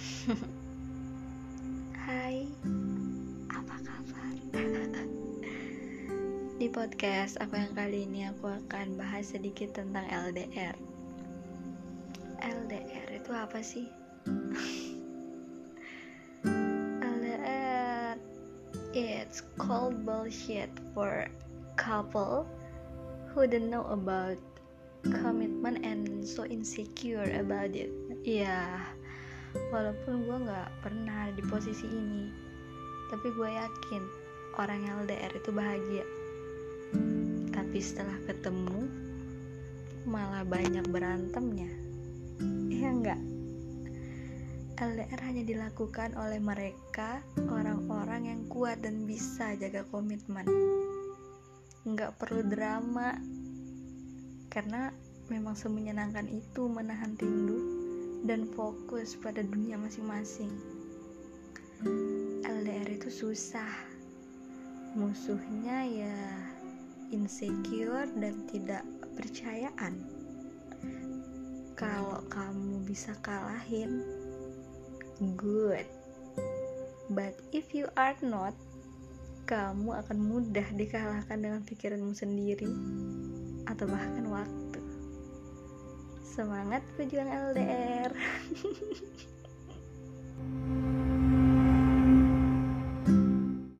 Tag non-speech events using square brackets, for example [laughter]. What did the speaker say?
[laughs] Hai, apa kabar? [laughs] Di podcast aku yang kali ini aku akan bahas sedikit tentang LDR. LDR itu apa sih? [laughs] LDR it's called bullshit for couple who don't know about commitment and so insecure about it. Yeah walaupun gue nggak pernah di posisi ini, tapi gue yakin orang LDR itu bahagia. Tapi setelah ketemu malah banyak berantemnya. Ya enggak LDR hanya dilakukan oleh mereka orang-orang yang kuat dan bisa jaga komitmen. Nggak perlu drama karena memang semenyenangkan itu menahan rindu dan fokus pada dunia masing-masing LDR itu susah musuhnya ya insecure dan tidak percayaan. Kalau kamu bisa kalahin, good. But if you are not, kamu akan mudah dikalahkan dengan pikiranmu sendiri atau bahkan waktu. Semangat pejuang LDR. [laughs]